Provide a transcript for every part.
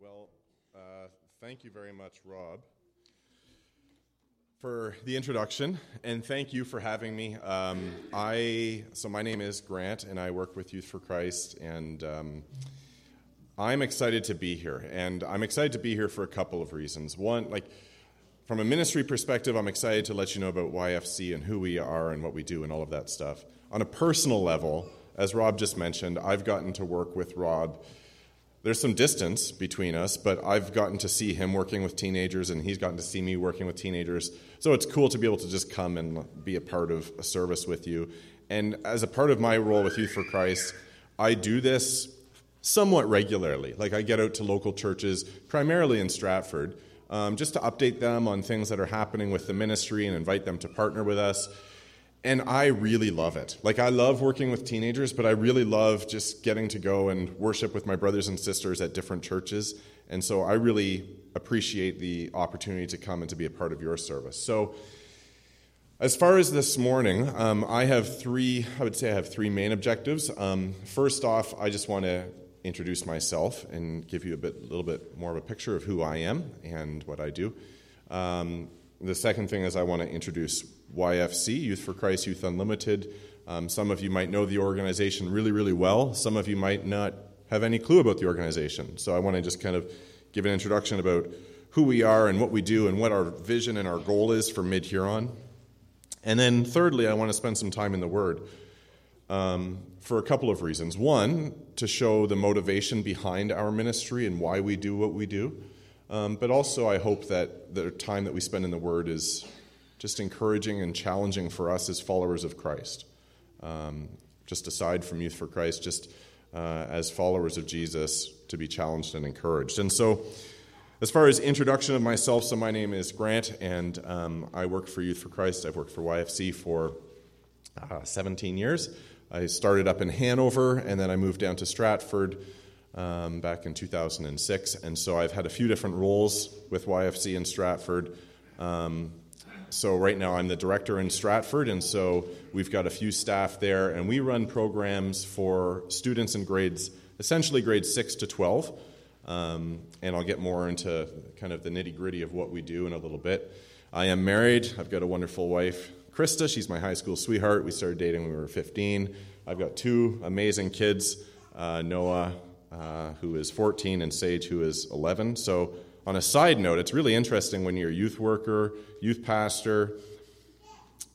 Well, uh, thank you very much, Rob, for the introduction, and thank you for having me. Um, I so my name is Grant, and I work with Youth for Christ, and um, I'm excited to be here, and I'm excited to be here for a couple of reasons. One, like from a ministry perspective, I'm excited to let you know about YFC and who we are and what we do and all of that stuff. On a personal level, as Rob just mentioned, I've gotten to work with Rob there's some distance between us, but I've gotten to see him working with teenagers, and he's gotten to see me working with teenagers. So it's cool to be able to just come and be a part of a service with you. And as a part of my role with Youth for Christ, I do this somewhat regularly. Like I get out to local churches, primarily in Stratford, um, just to update them on things that are happening with the ministry and invite them to partner with us and I really love it. Like, I love working with teenagers, but I really love just getting to go and worship with my brothers and sisters at different churches. And so I really appreciate the opportunity to come and to be a part of your service. So, as far as this morning, um, I have three, I would say I have three main objectives. Um, first off, I just want to introduce myself and give you a bit, little bit more of a picture of who I am and what I do. Um, the second thing is I want to introduce YFC, Youth for Christ, Youth Unlimited. Um, some of you might know the organization really, really well. Some of you might not have any clue about the organization. So I want to just kind of give an introduction about who we are and what we do and what our vision and our goal is for Mid Huron. And then, thirdly, I want to spend some time in the Word um, for a couple of reasons. One, to show the motivation behind our ministry and why we do what we do. Um, but also, I hope that the time that we spend in the Word is just encouraging and challenging for us as followers of Christ. Um, just aside from Youth for Christ, just uh, as followers of Jesus, to be challenged and encouraged. And so, as far as introduction of myself, so my name is Grant, and um, I work for Youth for Christ. I've worked for YFC for uh, 17 years. I started up in Hanover, and then I moved down to Stratford um, back in 2006. And so I've had a few different roles with YFC in Stratford. Um, so right now I'm the director in Stratford, and so we've got a few staff there, and we run programs for students in grades, essentially grades 6 to 12. Um, and I'll get more into kind of the nitty gritty of what we do in a little bit. I am married. I've got a wonderful wife, Krista. She's my high school sweetheart. We started dating when we were 15. I've got two amazing kids uh, Noah, uh, who is 14, and Sage, who is 11. So on a side note, it's really interesting when you're a youth worker, youth pastor,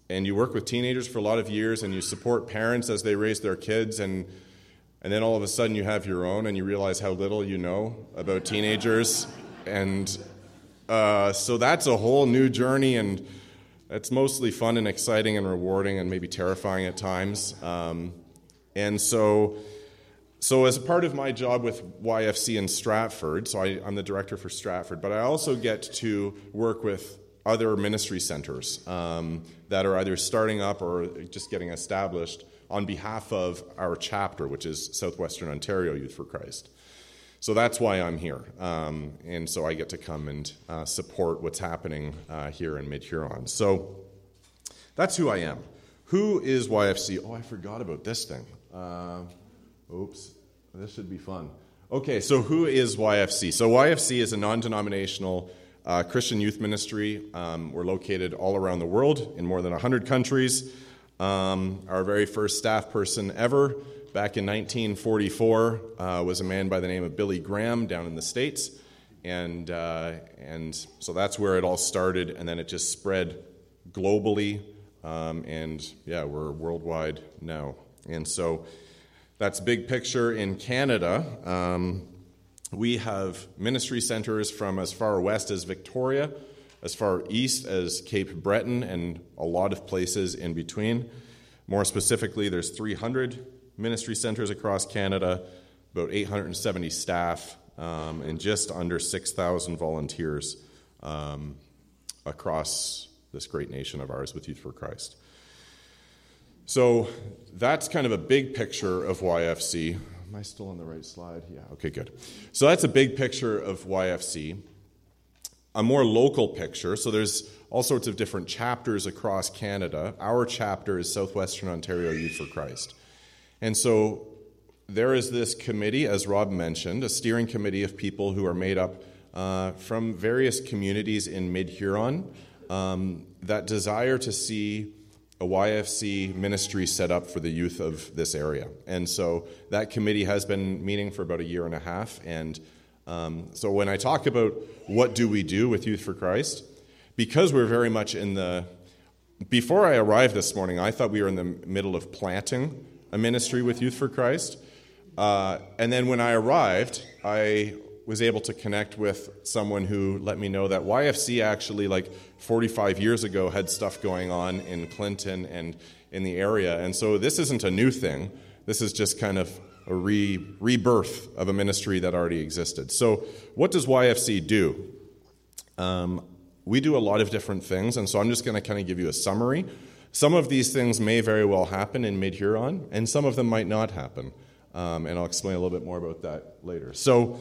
and you work with teenagers for a lot of years and you support parents as they raise their kids and and then all of a sudden you have your own and you realize how little you know about teenagers. And uh, so that's a whole new journey and it's mostly fun and exciting and rewarding and maybe terrifying at times. Um, and so so, as a part of my job with YFC in Stratford, so I, am the director for Stratford, but I also get to work with other ministry centers um, that are either starting up or just getting established on behalf of our chapter, which is Southwestern Ontario Youth for Christ. So that's why I'm here. Um, and so I get to come and uh, support what's happening uh, here in Mid Huron. So that's who I am. Who is YFC? Oh, I forgot about this thing. Uh, Oops, this should be fun. Okay, so who is YFC? So, YFC is a non denominational uh, Christian youth ministry. Um, we're located all around the world in more than 100 countries. Um, our very first staff person ever, back in 1944, uh, was a man by the name of Billy Graham down in the States. And, uh, and so that's where it all started, and then it just spread globally. Um, and yeah, we're worldwide now. And so that's big picture in Canada. Um, we have ministry centers from as far west as Victoria, as far east as Cape Breton, and a lot of places in between. More specifically, there's 300 ministry centers across Canada, about 870 staff, um, and just under 6,000 volunteers um, across this great nation of ours with Youth for Christ. So that's kind of a big picture of YFC. Am I still on the right slide? Yeah, okay, good. So that's a big picture of YFC. A more local picture, so there's all sorts of different chapters across Canada. Our chapter is Southwestern Ontario Youth for Christ. And so there is this committee, as Rob mentioned, a steering committee of people who are made up uh, from various communities in Mid Huron um, that desire to see a YFC ministry set up for the youth of this area. And so that committee has been meeting for about a year and a half. And um, so when I talk about what do we do with Youth for Christ, because we're very much in the before I arrived this morning, I thought we were in the middle of planting a ministry with Youth for Christ. Uh, and then when I arrived, I was able to connect with someone who let me know that YFC actually, like 45 years ago, had stuff going on in Clinton and in the area. And so this isn't a new thing. This is just kind of a re- rebirth of a ministry that already existed. So, what does YFC do? Um, we do a lot of different things, and so I'm just going to kind of give you a summary. Some of these things may very well happen in Mid Huron, and some of them might not happen. Um, and I'll explain a little bit more about that later. So,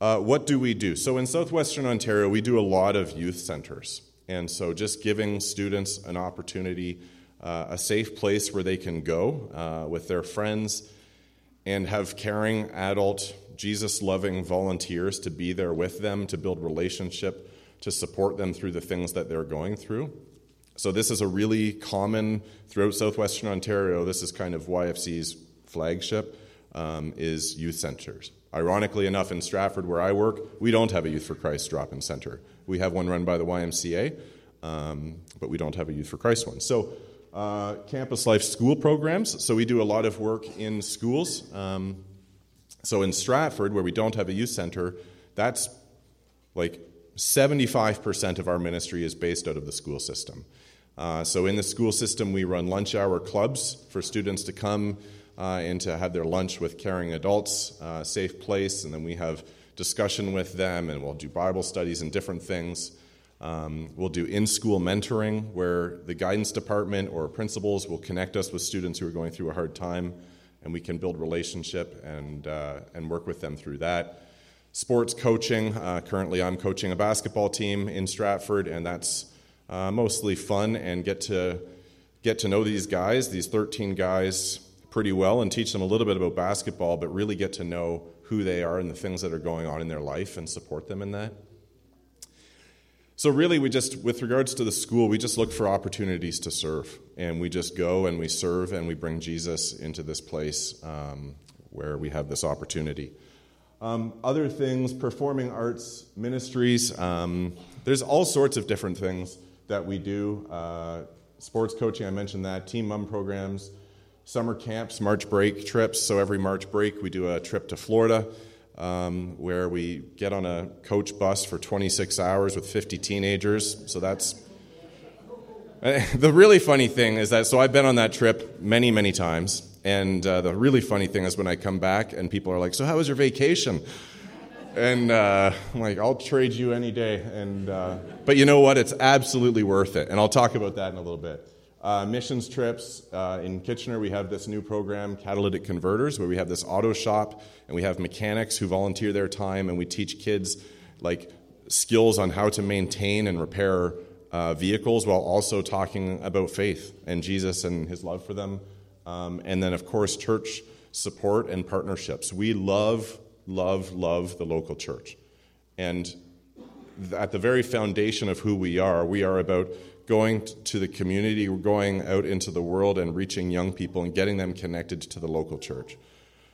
uh, what do we do? So, in southwestern Ontario, we do a lot of youth centers. And so, just giving students an opportunity, uh, a safe place where they can go uh, with their friends and have caring, adult, Jesus loving volunteers to be there with them, to build relationship, to support them through the things that they're going through. So, this is a really common throughout southwestern Ontario. This is kind of YFC's flagship um, is youth centers. Ironically enough, in Stratford, where I work, we don't have a Youth for Christ drop in center. We have one run by the YMCA, um, but we don't have a Youth for Christ one. So, uh, campus life school programs. So, we do a lot of work in schools. Um, so, in Stratford, where we don't have a youth center, that's like 75% of our ministry is based out of the school system. Uh, so, in the school system, we run lunch hour clubs for students to come uh, and to have their lunch with caring adults, uh, safe place, and then we have discussion with them, and we'll do Bible studies and different things. Um, we'll do in school mentoring where the guidance department or principals will connect us with students who are going through a hard time, and we can build relationship and, uh, and work with them through that. Sports coaching. Uh, currently, I'm coaching a basketball team in Stratford, and that's uh, mostly fun and get to get to know these guys, these 13 guys pretty well and teach them a little bit about basketball, but really get to know who they are and the things that are going on in their life and support them in that. So, really, we just, with regards to the school, we just look for opportunities to serve. And we just go and we serve and we bring Jesus into this place um, where we have this opportunity. Um, other things, performing arts ministries, um, there's all sorts of different things that we do. Uh, sports coaching, I mentioned that, team mum programs, summer camps, March break trips. So every March break, we do a trip to Florida um, where we get on a coach bus for 26 hours with 50 teenagers. So that's the really funny thing is that, so I've been on that trip many, many times. And uh, the really funny thing is when I come back and people are like, So, how was your vacation? And uh, I'm like, I'll trade you any day. And, uh, but you know what? It's absolutely worth it. And I'll talk about that in a little bit. Uh, missions trips. Uh, in Kitchener, we have this new program, Catalytic Converters, where we have this auto shop and we have mechanics who volunteer their time and we teach kids like skills on how to maintain and repair uh, vehicles while also talking about faith and Jesus and his love for them. Um, and then, of course, church support and partnerships. We love, love, love the local church. And at the very foundation of who we are, we are about going to the community, going out into the world and reaching young people and getting them connected to the local church.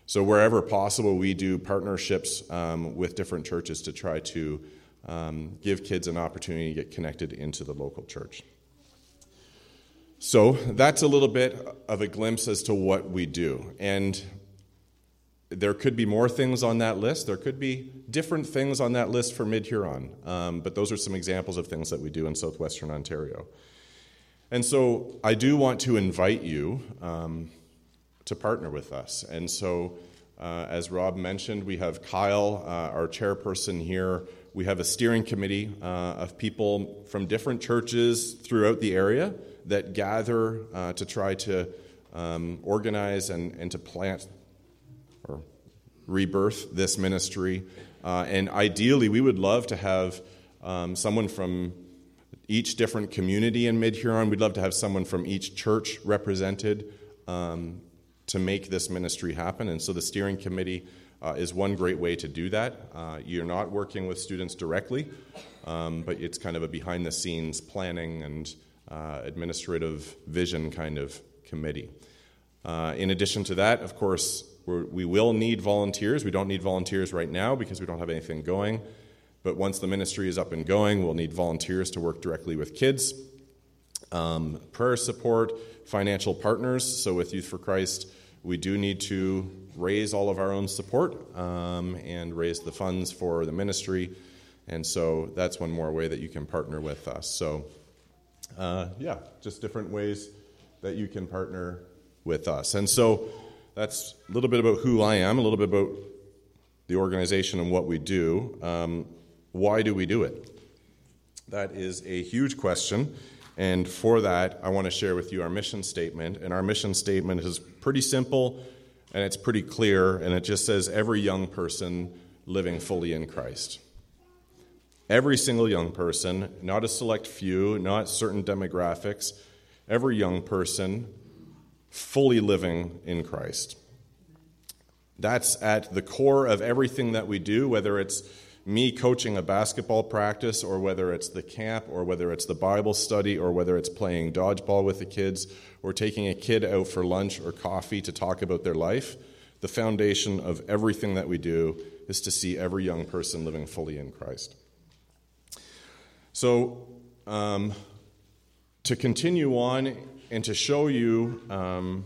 So, wherever possible, we do partnerships um, with different churches to try to um, give kids an opportunity to get connected into the local church. So, that's a little bit of a glimpse as to what we do. And there could be more things on that list. There could be different things on that list for Mid Huron, um, but those are some examples of things that we do in southwestern Ontario. And so I do want to invite you um, to partner with us. And so, uh, as Rob mentioned, we have Kyle, uh, our chairperson here. We have a steering committee uh, of people from different churches throughout the area that gather uh, to try to um, organize and, and to plant or rebirth this ministry. Uh, and ideally, we would love to have um, someone from each different community in Mid Huron. We'd love to have someone from each church represented um, to make this ministry happen. And so the steering committee uh, is one great way to do that. Uh, you're not working with students directly, um, but it's kind of a behind the scenes planning and uh, administrative vision kind of committee. Uh, in addition to that, of course, we will need volunteers. We don't need volunteers right now because we don't have anything going. But once the ministry is up and going, we'll need volunteers to work directly with kids. Um, prayer support, financial partners. So with Youth for Christ, we do need to raise all of our own support um, and raise the funds for the ministry. And so that's one more way that you can partner with us. So, uh, yeah, just different ways that you can partner with us. And so that's a little bit about who I am, a little bit about the organization and what we do. Um, why do we do it? That is a huge question. And for that, I want to share with you our mission statement. And our mission statement is pretty simple and it's pretty clear. And it just says every young person living fully in Christ. Every single young person, not a select few, not certain demographics, every young person fully living in Christ. That's at the core of everything that we do, whether it's me coaching a basketball practice, or whether it's the camp, or whether it's the Bible study, or whether it's playing dodgeball with the kids, or taking a kid out for lunch or coffee to talk about their life, the foundation of everything that we do is to see every young person living fully in Christ. So, um, to continue on and to show you um,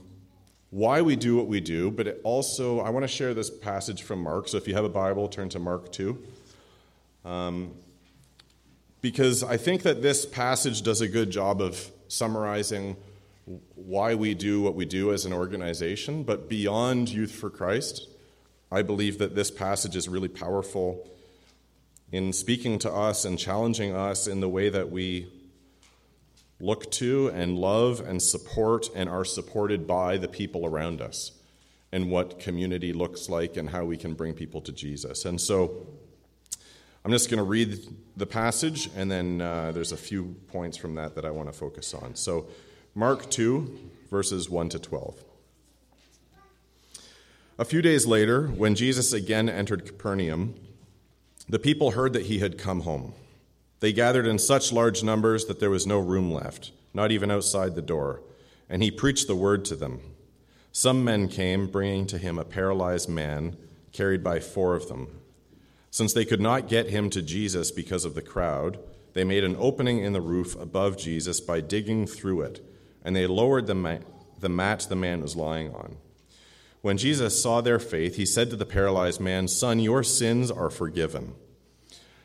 why we do what we do, but also I want to share this passage from Mark. So if you have a Bible, turn to Mark 2. Um, because I think that this passage does a good job of summarizing why we do what we do as an organization. But beyond Youth for Christ, I believe that this passage is really powerful in speaking to us and challenging us in the way that we look to and love and support and are supported by the people around us and what community looks like and how we can bring people to Jesus. And so I'm just going to read the passage and then uh, there's a few points from that that I want to focus on. So, Mark 2, verses 1 to 12. A few days later, when Jesus again entered Capernaum, the people heard that he had come home. They gathered in such large numbers that there was no room left, not even outside the door, and he preached the word to them. Some men came, bringing to him a paralyzed man, carried by four of them. Since they could not get him to Jesus because of the crowd, they made an opening in the roof above Jesus by digging through it, and they lowered the, mat the mat the man was lying on. When Jesus saw their faith, he said to the paralyzed man, Son, your sins are forgiven.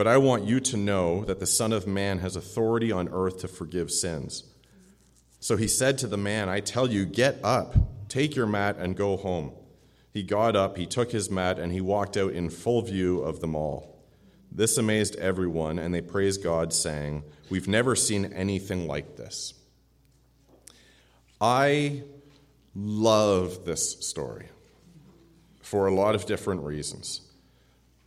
But I want you to know that the Son of Man has authority on earth to forgive sins. So he said to the man, I tell you, get up, take your mat, and go home. He got up, he took his mat, and he walked out in full view of them all. This amazed everyone, and they praised God, saying, We've never seen anything like this. I love this story for a lot of different reasons.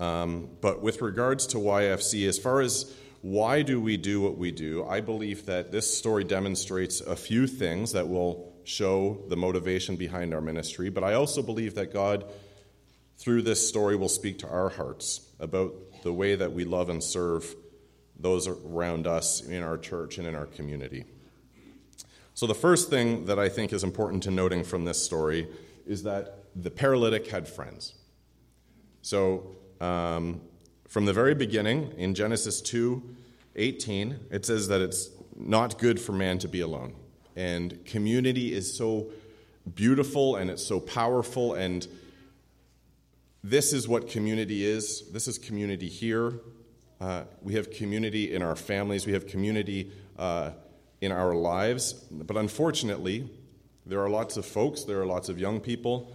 Um, but with regards to YFC, as far as why do we do what we do, I believe that this story demonstrates a few things that will show the motivation behind our ministry. But I also believe that God, through this story, will speak to our hearts about the way that we love and serve those around us in our church and in our community. So, the first thing that I think is important to noting from this story is that the paralytic had friends. So, um, from the very beginning, in Genesis 2 18, it says that it's not good for man to be alone. And community is so beautiful and it's so powerful. And this is what community is. This is community here. Uh, we have community in our families, we have community uh, in our lives. But unfortunately, there are lots of folks, there are lots of young people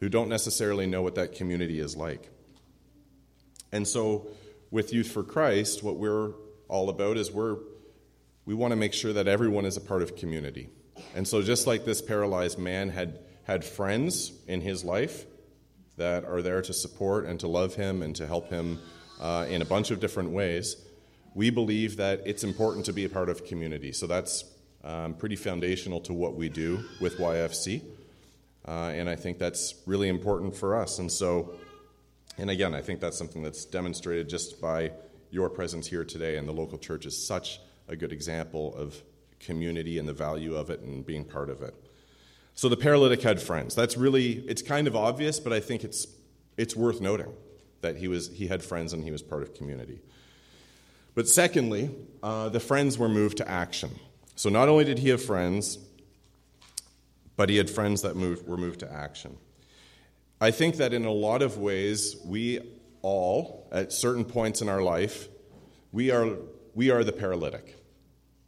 who don't necessarily know what that community is like. And so, with Youth for Christ, what we're all about is we're we want to make sure that everyone is a part of community. And so, just like this paralyzed man had had friends in his life that are there to support and to love him and to help him uh, in a bunch of different ways, we believe that it's important to be a part of community. So that's um, pretty foundational to what we do with YFC. Uh, and I think that's really important for us. And so, and again, I think that's something that's demonstrated just by your presence here today. And the local church is such a good example of community and the value of it and being part of it. So the paralytic had friends. That's really, it's kind of obvious, but I think it's, it's worth noting that he, was, he had friends and he was part of community. But secondly, uh, the friends were moved to action. So not only did he have friends, but he had friends that moved, were moved to action. I think that in a lot of ways, we all, at certain points in our life, we are, we are the paralytic.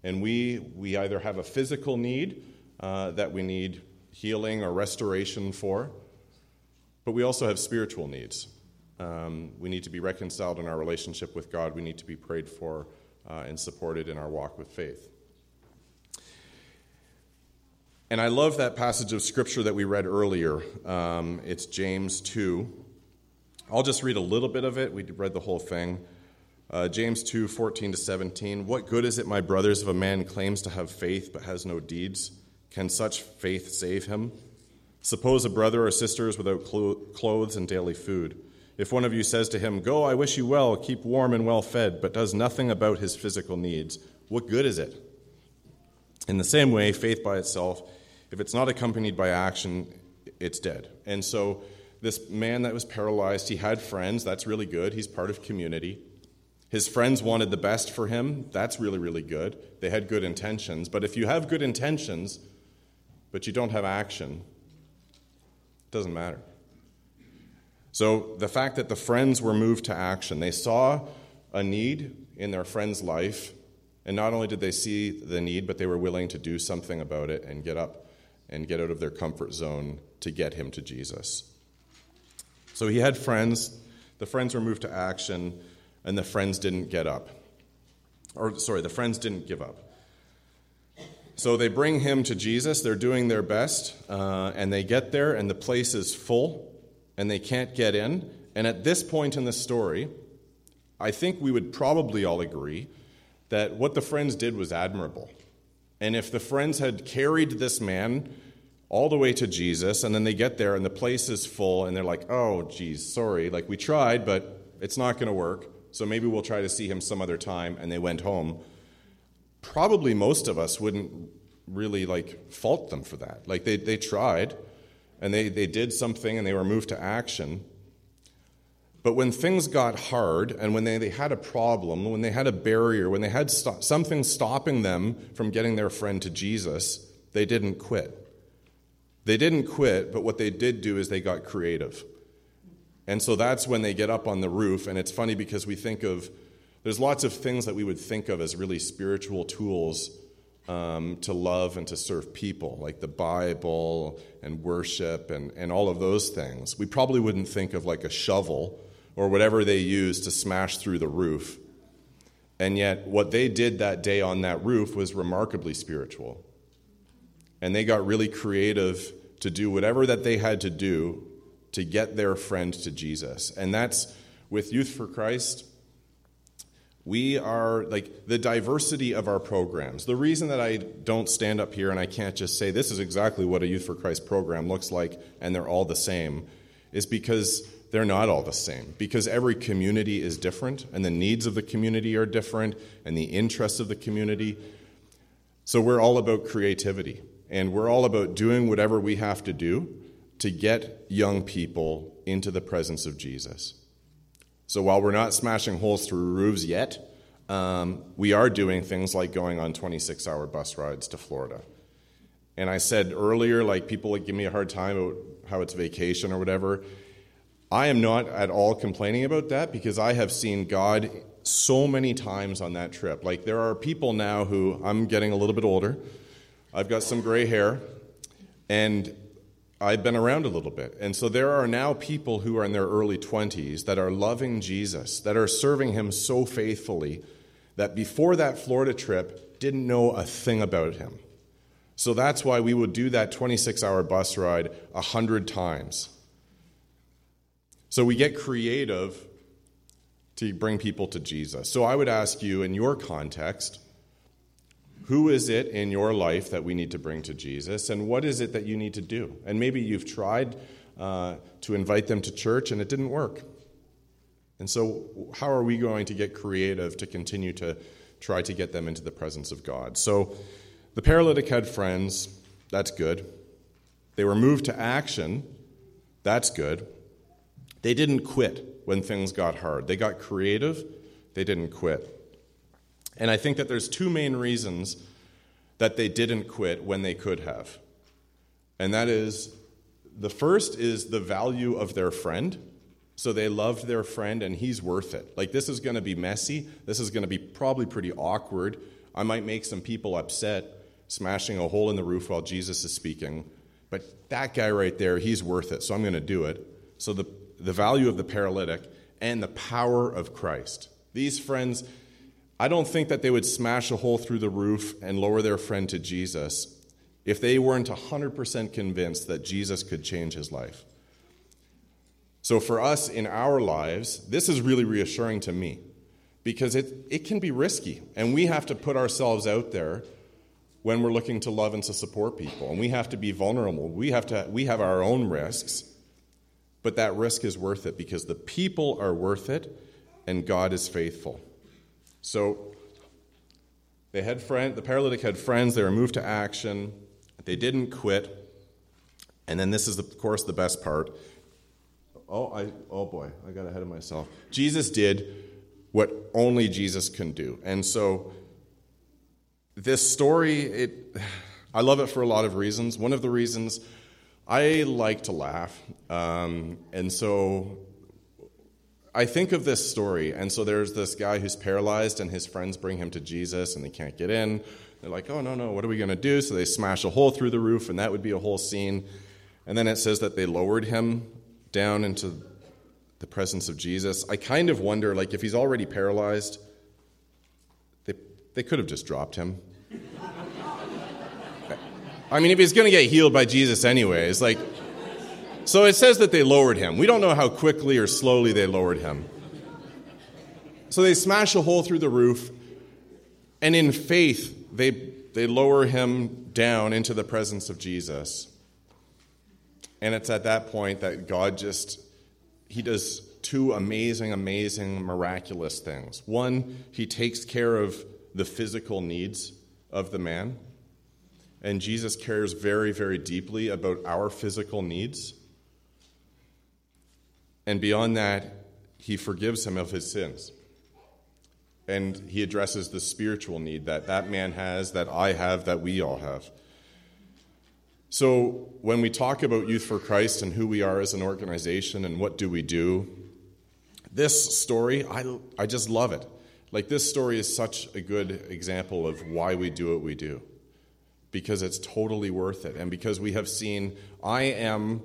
And we, we either have a physical need uh, that we need healing or restoration for, but we also have spiritual needs. Um, we need to be reconciled in our relationship with God. We need to be prayed for uh, and supported in our walk with faith. And I love that passage of scripture that we read earlier. Um, it's James 2. I'll just read a little bit of it. We read the whole thing. Uh, James 2 14 to 17. What good is it, my brothers, if a man claims to have faith but has no deeds? Can such faith save him? Suppose a brother or sister is without clothes and daily food. If one of you says to him, Go, I wish you well, keep warm and well fed, but does nothing about his physical needs, what good is it? In the same way, faith by itself, if it's not accompanied by action, it's dead. And so, this man that was paralyzed, he had friends. That's really good. He's part of community. His friends wanted the best for him. That's really, really good. They had good intentions. But if you have good intentions, but you don't have action, it doesn't matter. So the fact that the friends were moved to action, they saw a need in their friend's life, and not only did they see the need, but they were willing to do something about it and get up and get out of their comfort zone to get him to Jesus. So he had friends, the friends were moved to action, and the friends didn't get up. Or, sorry, the friends didn't give up. So they bring him to Jesus, they're doing their best, uh, and they get there, and the place is full and they can't get in. And at this point in the story, I think we would probably all agree that what the friends did was admirable. And if the friends had carried this man all the way to Jesus, and then they get there and the place is full, and they're like, oh, geez, sorry, like we tried, but it's not going to work, so maybe we'll try to see him some other time, and they went home. Probably most of us wouldn't really like fault them for that. Like they, they tried, and they, they did something and they were moved to action. But when things got hard and when they, they had a problem, when they had a barrier, when they had st- something stopping them from getting their friend to Jesus, they didn't quit. They didn't quit, but what they did do is they got creative. And so that's when they get up on the roof. And it's funny because we think of, there's lots of things that we would think of as really spiritual tools um, to love and to serve people, like the Bible and worship and, and all of those things. We probably wouldn't think of like a shovel or whatever they use to smash through the roof. And yet, what they did that day on that roof was remarkably spiritual. And they got really creative to do whatever that they had to do to get their friend to Jesus. And that's with Youth for Christ we are like the diversity of our programs. The reason that I don't stand up here and I can't just say this is exactly what a Youth for Christ program looks like and they're all the same is because they're not all the same. Because every community is different and the needs of the community are different and the interests of the community. So we're all about creativity and we're all about doing whatever we have to do to get young people into the presence of Jesus. So while we're not smashing holes through roofs yet, um, we are doing things like going on 26 hour bus rides to Florida. And I said earlier, like people give me a hard time about how it's vacation or whatever. I am not at all complaining about that because I have seen God so many times on that trip. Like there are people now who I'm getting a little bit older. I've got some gray hair, and I've been around a little bit. And so there are now people who are in their early 20s that are loving Jesus, that are serving him so faithfully that before that Florida trip didn't know a thing about him. So that's why we would do that 26 hour bus ride a hundred times. So we get creative to bring people to Jesus. So I would ask you, in your context, who is it in your life that we need to bring to Jesus, and what is it that you need to do? And maybe you've tried uh, to invite them to church and it didn't work. And so, how are we going to get creative to continue to try to get them into the presence of God? So, the paralytic had friends. That's good. They were moved to action. That's good. They didn't quit when things got hard. They got creative. They didn't quit. And I think that there's two main reasons that they didn't quit when they could have. And that is the first is the value of their friend. So they loved their friend and he's worth it. Like this is going to be messy. This is going to be probably pretty awkward. I might make some people upset smashing a hole in the roof while Jesus is speaking. But that guy right there, he's worth it. So I'm going to do it. So the the value of the paralytic and the power of Christ. These friends I don't think that they would smash a hole through the roof and lower their friend to Jesus if they weren't 100% convinced that Jesus could change his life. So, for us in our lives, this is really reassuring to me because it, it can be risky, and we have to put ourselves out there when we're looking to love and to support people, and we have to be vulnerable. We have, to, we have our own risks, but that risk is worth it because the people are worth it, and God is faithful. So they had friend, the paralytic had friends, they were moved to action, they didn't quit. And then this is, of course, the best part. Oh, I, oh boy, I got ahead of myself. Jesus did what only Jesus can do. And so this story, it, I love it for a lot of reasons. One of the reasons I like to laugh. Um, and so I think of this story, and so there's this guy who's paralyzed, and his friends bring him to Jesus, and they can't get in. They're like, oh, no, no, what are we going to do? So they smash a hole through the roof, and that would be a whole scene. And then it says that they lowered him down into the presence of Jesus. I kind of wonder, like, if he's already paralyzed, they, they could have just dropped him. I mean, if he's going to get healed by Jesus anyways, like, so it says that they lowered him. We don't know how quickly or slowly they lowered him. So they smash a hole through the roof, and in faith, they, they lower him down into the presence of Jesus. And it's at that point that God just, he does two amazing, amazing, miraculous things. One, he takes care of the physical needs of the man. And Jesus cares very, very deeply about our physical needs. And beyond that, he forgives him of his sins. And he addresses the spiritual need that that man has, that I have, that we all have. So, when we talk about Youth for Christ and who we are as an organization and what do we do, this story, I, I just love it. Like, this story is such a good example of why we do what we do. Because it's totally worth it. And because we have seen, I am,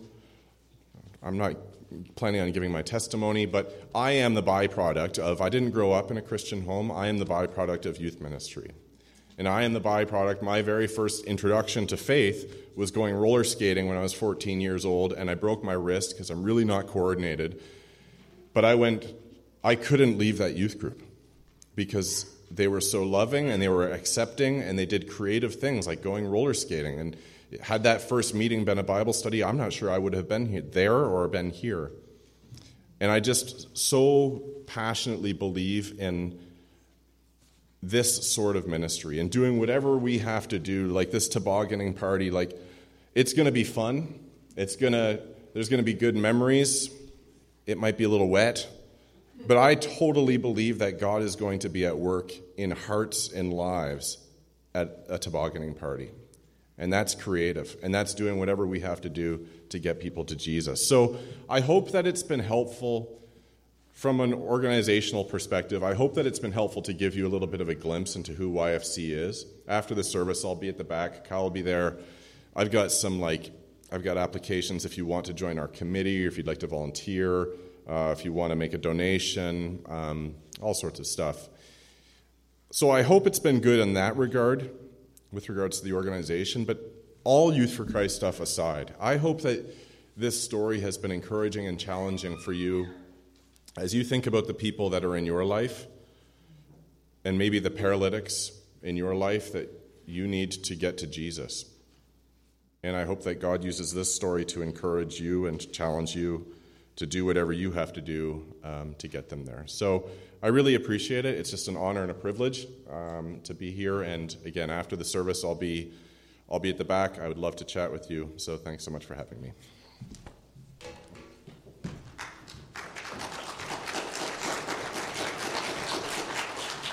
I'm not planning on giving my testimony, but I am the byproduct of, I didn't grow up in a Christian home, I am the byproduct of youth ministry. And I am the byproduct, my very first introduction to faith was going roller skating when I was 14 years old, and I broke my wrist because I'm really not coordinated. But I went, I couldn't leave that youth group because they were so loving and they were accepting and they did creative things like going roller skating. And had that first meeting been a Bible study, I'm not sure I would have been there or been here. And I just so passionately believe in this sort of ministry and doing whatever we have to do, like this tobogganing party. Like, it's going to be fun. It's going to, there's going to be good memories. It might be a little wet. But I totally believe that God is going to be at work in hearts and lives at a tobogganing party. And that's creative. And that's doing whatever we have to do to get people to Jesus. So I hope that it's been helpful from an organizational perspective. I hope that it's been helpful to give you a little bit of a glimpse into who YFC is. After the service, I'll be at the back. Kyle will be there. I've got some like I've got applications if you want to join our committee, or if you'd like to volunteer, uh, if you want to make a donation, um, all sorts of stuff. So I hope it's been good in that regard, with regards to the organization. But all Youth for Christ stuff aside, I hope that this story has been encouraging and challenging for you as you think about the people that are in your life and maybe the paralytics in your life that you need to get to Jesus. And I hope that God uses this story to encourage you and to challenge you to do whatever you have to do um, to get them there. So I really appreciate it. It's just an honor and a privilege um, to be here. And again, after the service, I'll be I'll be at the back. I would love to chat with you. So thanks so much for having me.